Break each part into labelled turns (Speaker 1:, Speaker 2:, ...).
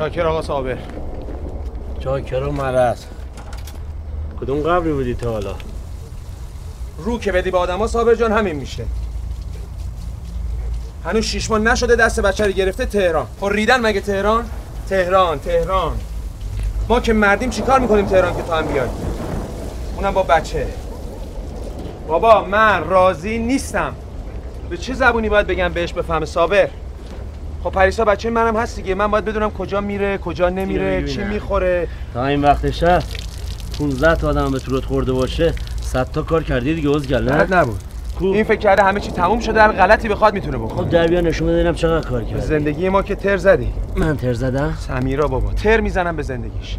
Speaker 1: چاکر آقا صابر.
Speaker 2: چاکر و مرز کدوم قبری بودی تا حالا؟
Speaker 1: رو که بدی به آدما صابر جان همین میشه. هنوز شیش ماه نشده دست بچه رو گرفته تهران. خب ریدن مگه تهران؟ تهران تهران. ما که مردیم چیکار می‌کنیم تهران که تو هم بیای؟ اونم با بچه. بابا من راضی نیستم. به چه زبونی باید بگم بهش بفهمه؟ صابر. خب پریسا بچه منم هست دیگه. من باید بدونم کجا میره کجا نمیره چی می‌خوره.
Speaker 2: تا این وقتش هست 15 تا آدم به طورت خورده باشه 100 تا کار کردی دیگه ازگل نه؟
Speaker 1: نبود. این فکر کرده همه چی تموم شده هر غلطی بخواد می‌تونه بکنه.
Speaker 2: خب در بیا نشون بده چقدر کار کردی.
Speaker 1: زندگی ما که تر زدی.
Speaker 2: من تر زدم؟
Speaker 1: سمیرا بابا تر می‌زنم به زندگیش.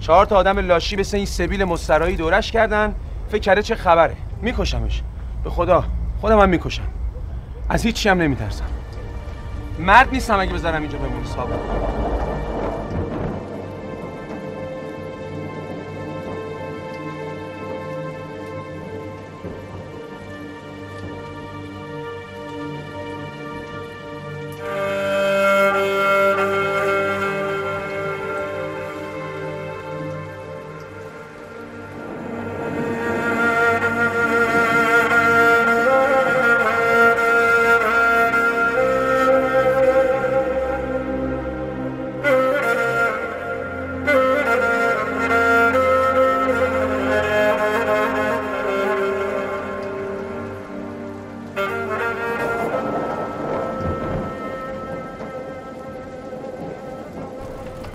Speaker 1: چهار تا آدم لاشی به این سبیل مسترایی دورش کردن. فکر کرده چه خبره. میکشمش. به خدا. خودم هم می‌کشم. از هیچ چی هم نمیترسم. مرد نیستم اگه بذارم اینجا بمونه صابر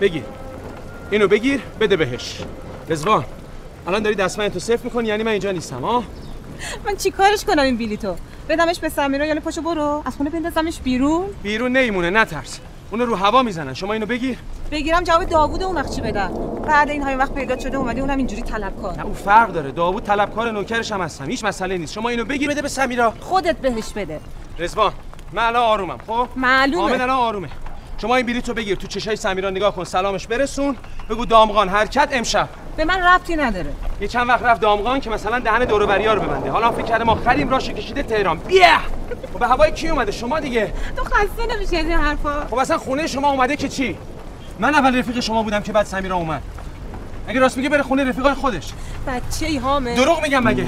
Speaker 1: بگیر. اینو بگیر بده بهش. رزوان الان داری دستمند تو صفر می‌کنی یعنی من اینجا نیستم ها
Speaker 3: من چی کارش کنم این بلیتو بدمش به سمیرا یعنی پاشو برو. از خونه بندازمش بیرون.
Speaker 1: بیرون نمیمونه نترس. اونو رو هوا می‌زنن. شما اینو بگیر.
Speaker 3: بگیرم جواب داوود اون وقت چی بدم بعد این همه وقت پیدا شده اومده اونم اینجوری طلبکار.
Speaker 1: نه اون فرق داره. داوود طلبکار نوکرش هم هستم هیچ مسئله نیست. شما اینو بگیر بده به سمیرا.
Speaker 3: خودت بهش بده.
Speaker 1: رزوان من الان آرومم خب؟
Speaker 3: معلومه.
Speaker 1: الان آرومه. شما این بلیطو بگیر تو چشای سمیرا نگاه کن. سلامش برسون. بگو دامغان حرکت امشب.
Speaker 3: به من ربطی نداره.
Speaker 1: یه چند وقت رفت دامغان که مثلا دهن دور و رو ببنده. حالا فکر کرده ما خریم راش کشیده تهران. بیا خب به هوای کی اومده؟ شما دیگه.
Speaker 3: تو خسته نمیشی از این حرفا؟
Speaker 1: خب اصلا خونه شما اومده که چی؟ من اول رفیق شما بودم که بعد سمیرا اومد. اگه راست میگه بره خونه رفیقای خودش.
Speaker 3: بچه ای هامه
Speaker 1: دروغ میگم مگه؟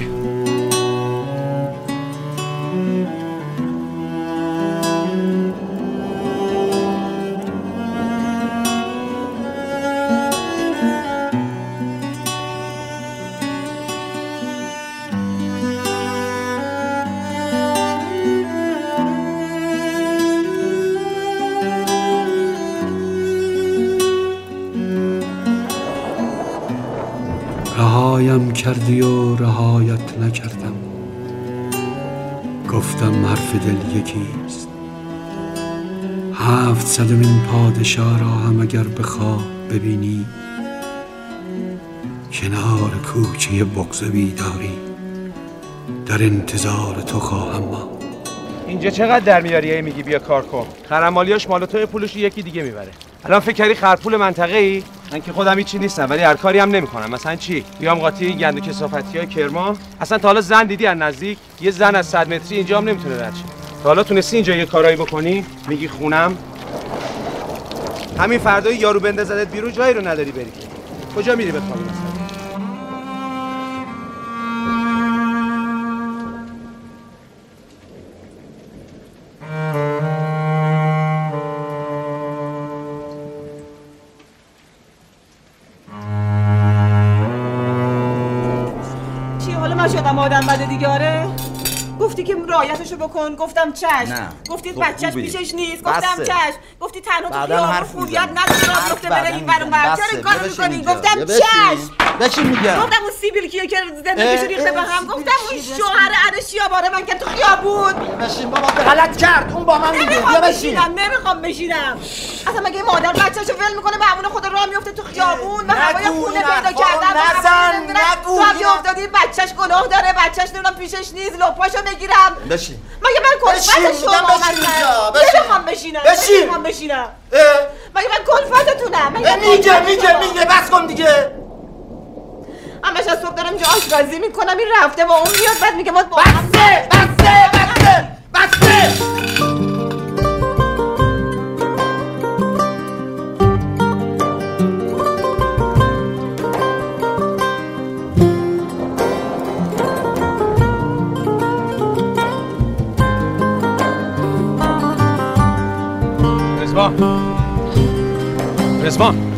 Speaker 4: کردی و رهایت نکردم. گفتم حرف دل یکیست. هفت صدمین پادشاه را هم اگر به ببینی کنار کوچه بغز بیداری در انتظار تو خواهم ماند.
Speaker 1: اینجا چقدر در میاری میگی بیا کار کن. خرمالیاش مال تو پولش یکی دیگه می‌بره. الان فکر کردی خرپول منطقه ای من که خودم هیچی نیستم ولی هر کاری هم نمی‌کنم. مثلا چی؟ بیام قاطی گند و کثافتی های کرمان اصلا تا حالا زن دیدی از نزدیک؟ یه زن از 100 متری اینجا هم نمی‌تونه رد شه. تا حالا تونستی اینجا یه کارایی بکنی؟ میگی خونم. همین فردای یارو بندازدت بیرون جایی رو نداری بری. کجا میری بخوابی مثلا
Speaker 3: شدم آدم بده دیگه آره گفتی که رعایتشو بکن گفتم چش
Speaker 5: نه.
Speaker 3: گفتی بچهش. پیشش نیست گفتم
Speaker 5: بسه.
Speaker 3: چش گفتی تنها تو خیابون
Speaker 5: می‌زنی.
Speaker 3: نداره بیفته بره این. ور چرا. این کارو می‌کنی. گفتم
Speaker 5: بیا بشین میگم؟
Speaker 3: گفتم اون سیبیل کیه که زندگیشو
Speaker 5: اه،
Speaker 3: ریخته به هم گفتم اون؟ شوهر عرشیا باره من که تو خیابون
Speaker 5: بشین بابا غلط کرد اون با من میگه. بیا بشین.
Speaker 3: نمی‌خوام بشینم. اصلا مگه مادر بچه‌شو ول می‌کنه به خود راه میفته تو خیابون؟ و هوای
Speaker 5: نگو
Speaker 3: خونه پیدا کردن
Speaker 5: نزن،. نگو.
Speaker 3: تو افتادی بچهش گناه داره بچهش نمی‌دونم پیشش نیست لپاشو بگیرم
Speaker 5: بشین.
Speaker 3: مگه من
Speaker 5: بشین،
Speaker 3: کلفت شما
Speaker 5: بشین.
Speaker 3: نمی‌خوام بشینم
Speaker 5: بشین.
Speaker 3: نمی‌خوام بشینم. مگه من کلفتتونم؟
Speaker 5: میگه میگه؟ میگه. بس کن دیگه.
Speaker 3: همش از صبح دارم اینجا رازی می‌کنم. این رفته با اون میاد بعد میگه ما با
Speaker 5: بسته بسته بسته بسته.
Speaker 1: رزوان رزوان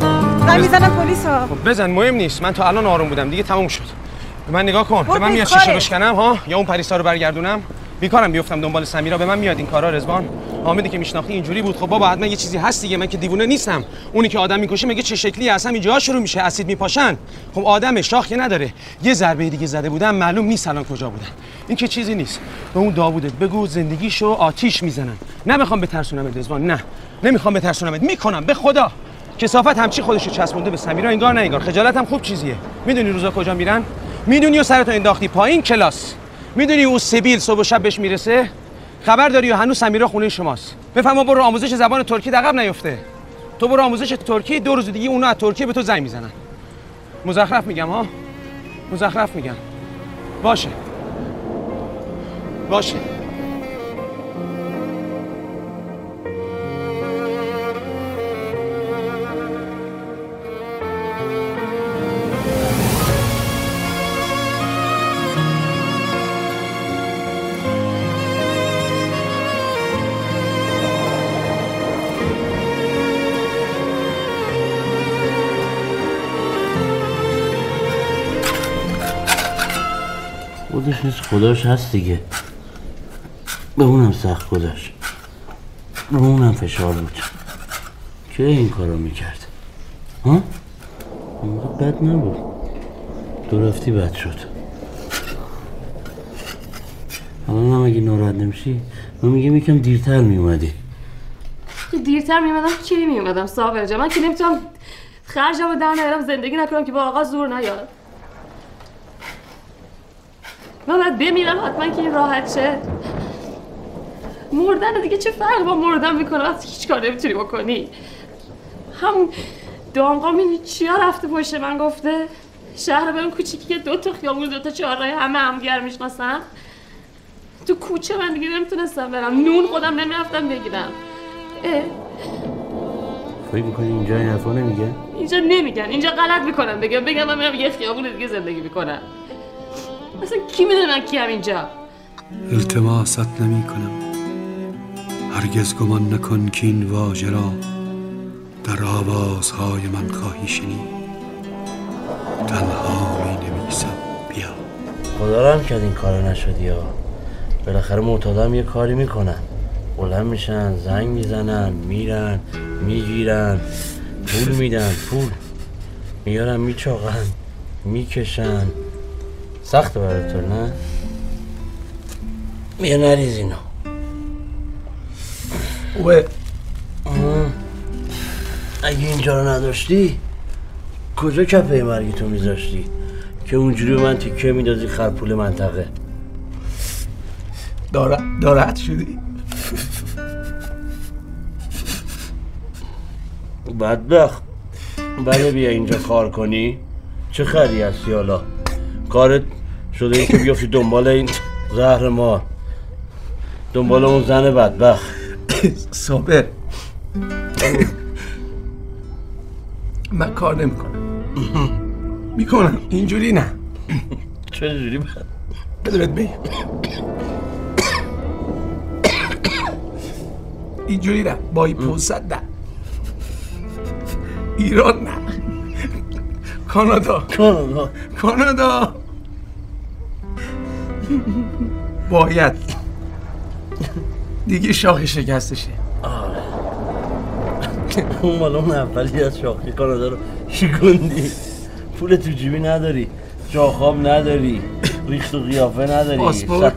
Speaker 3: زنگ می‌زنم پلیس ها
Speaker 1: خب بزن مهم نیست. من تا الان آروم بودم. دیگه تموم شد. به من نگاه کن. به من میاد. شیشه بشکنم ها؟ یا اون پریسا رو برگردونم؟ بیکارم بیفتم دنبال سمیرا. به من میاد این کارا رزوان حامدی که میشناختی اینجوری بود. خب بابا حتما یه چیزی هست دیگه. من که دیوونه نیستم. اونی که آدم می‌کشه میگه چه شکلی اصلا اینجا شروع میشه. اسید میپاشن. خب آدم شاخ که نداره. یه ضربه دیگه زده بودن معلوم نیست الان کجا بودن. این که چیزی نیست. به اون داوودت بگو زندگیشو آتیش می‌زنن. نه بخوام بترسونم رزوان نه. نمی‌خوام بترسونمت می‌کنم. به خدا. کسافت همچی خودشو چسبونده به سمیرا انگار نه انگار. خجالت هم خوب چیزیه. می‌دونی روزا کجا میرن؟ می‌دونی و سرتو انداختی پایین کلاس. می‌دونی او سبیل صبح و شب بهش می‌رسه؟ خبر داری و هنوز سمیرا خونه شماست. بفهم برو آموزش زبان ترکی عقب نیفته. تو برو آموزش ترکی دو روز دیگه اونا از ترکیه به تو زنگ می‌زنن. مزخرف میگم ها؟ مزخرف میگم. باشه. باشه.
Speaker 2: خودش نیست خداش هست دیگه. به اونم سخت گذاشت به اونم فشار بود. که این کارو می‌کرد؟ ها؟ بد نبود. تو رفتی بد شد. الان هم اگه ناراحت نمیشی من میگم یکم دیرتر میومدی
Speaker 6: دیرتر میمدم کی میومدم صابر جان من که نمی‌تونم خرجم رو در نیارم زندگی نکنم که با آقا زور نیاد. من باید بمیرم حتما که این راحت شه. مردن دیگه چه فرق با مردن می‌کنه؟ وقتی هیچ کار نمی‌تونی بکنی. همون دامغا می‌دونی چیا رفته پشت من گفته شهر به اون کوچیکی که دو تا خیابون دو تا چهارراه همه همدیگر می‌شناسن. تو کوچه من دیگه نمی‌تونستم برم. نون خودم نمی‌رفتم بگیرم. اه،
Speaker 2: فکر می‌کنی اینجا این حرفا نمیگه؟
Speaker 6: اینجا نمیگن. اینجا غلط می‌کنم بگم بگم من میرم یه خیابون دیگه زندگی می‌کنم. اصلا کی می‌دونه من کیم اینجا؟
Speaker 4: التماست نمی کنم. هرگز گمان نکن که این واژه را در آوازهای من خواهی شنید. تنها می نویسم. بیا.
Speaker 2: خدا رحم کرد این کارو نشدی ها. بالاخره معتادا هم یه کاری می‌کنن. بلند میشن زنگ می‌زنن میرن می‌گیرن پول میدن پول. میارن میچاقن می‌کشن. سخته برای تو نه؟ بیا نریز اینو.
Speaker 5: خوبه
Speaker 2: آه. اگه اینجا رو نداشتی کجا کفه مرگی تو میذاشتی؟ که اونجوری من تیکه میدازی خرپول منطقه.
Speaker 5: دارت شدی.
Speaker 2: بدبخت. بله بیا اینجا کار کنی. چه خری هستی حالا؟ کارت شده این که بیافتی دنبال این زهر ما. دنبال اون زن بدبخت.
Speaker 5: صابر من کار نمی‌کنم. می‌کنم. اینجوری نه.
Speaker 2: چه جوری بد
Speaker 5: بده بهت بگم. اینجوری نه. با این پوزت نه. ایران نه. کانادا.
Speaker 2: کانادا.
Speaker 5: کانادا. باید. دیگه شاخ شکستشه.
Speaker 2: اون مال اون اولی از شاخی کانادا رو شکوندی. پول تو جیبی نداری. جاخواب نداری. ریخت و قیافه نداری.
Speaker 5: پاسپورت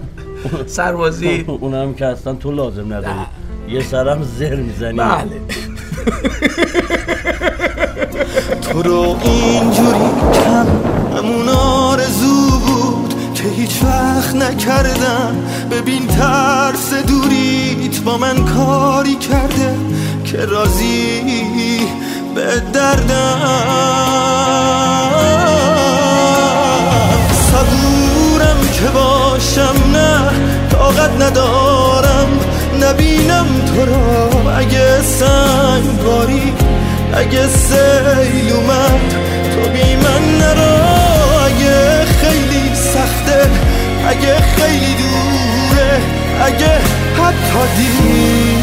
Speaker 5: سربازی.
Speaker 2: اون هم که اصلا تو لازم نداری. یه سرم زر می‌زنی.
Speaker 5: بله.
Speaker 7: تو رو نکردم. ببین ترس دوریت با من کاری کرده که راضی به دردم. صبورم که باشم نه طاقت ندارم. نبینم تو را. اگه سنگ باری اگه سیل اومد تو بی من نرا اگه خیلی سخته اگه خیلی دوره اگه حتی دیر.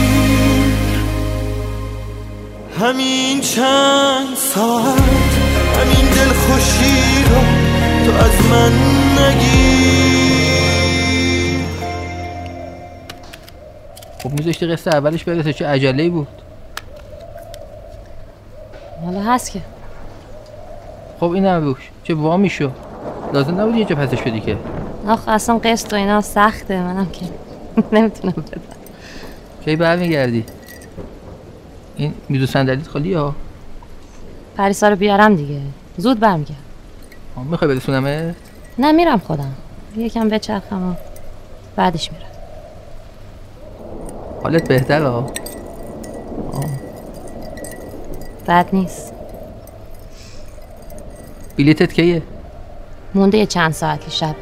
Speaker 7: همین چند ساعت همین دل خوشی رو تو از من نگیر.
Speaker 8: خب میذاشتی قصه اولش برسه چه عجله بود؟
Speaker 9: حالا هست که.
Speaker 8: خب این هم بوش چه وامی شو لازم نبود یه جا پسش بدی که.
Speaker 9: آخ اصلا قسط و اینا سخته منم که نمی‌تونم بدم.
Speaker 8: کی برمیگردی؟ این میز و صندلیت خالی ها
Speaker 9: پریسا رو بیارم دیگه. زود برمیگردم
Speaker 8: می‌خوای برسونمه؟
Speaker 9: نه میرم خودم. یکم بچرخم و بعدش میرم.
Speaker 8: حالت بهتر ها
Speaker 9: بد نیست.
Speaker 8: بلیتت کیه؟
Speaker 9: مونده یه چند ساعتی شب.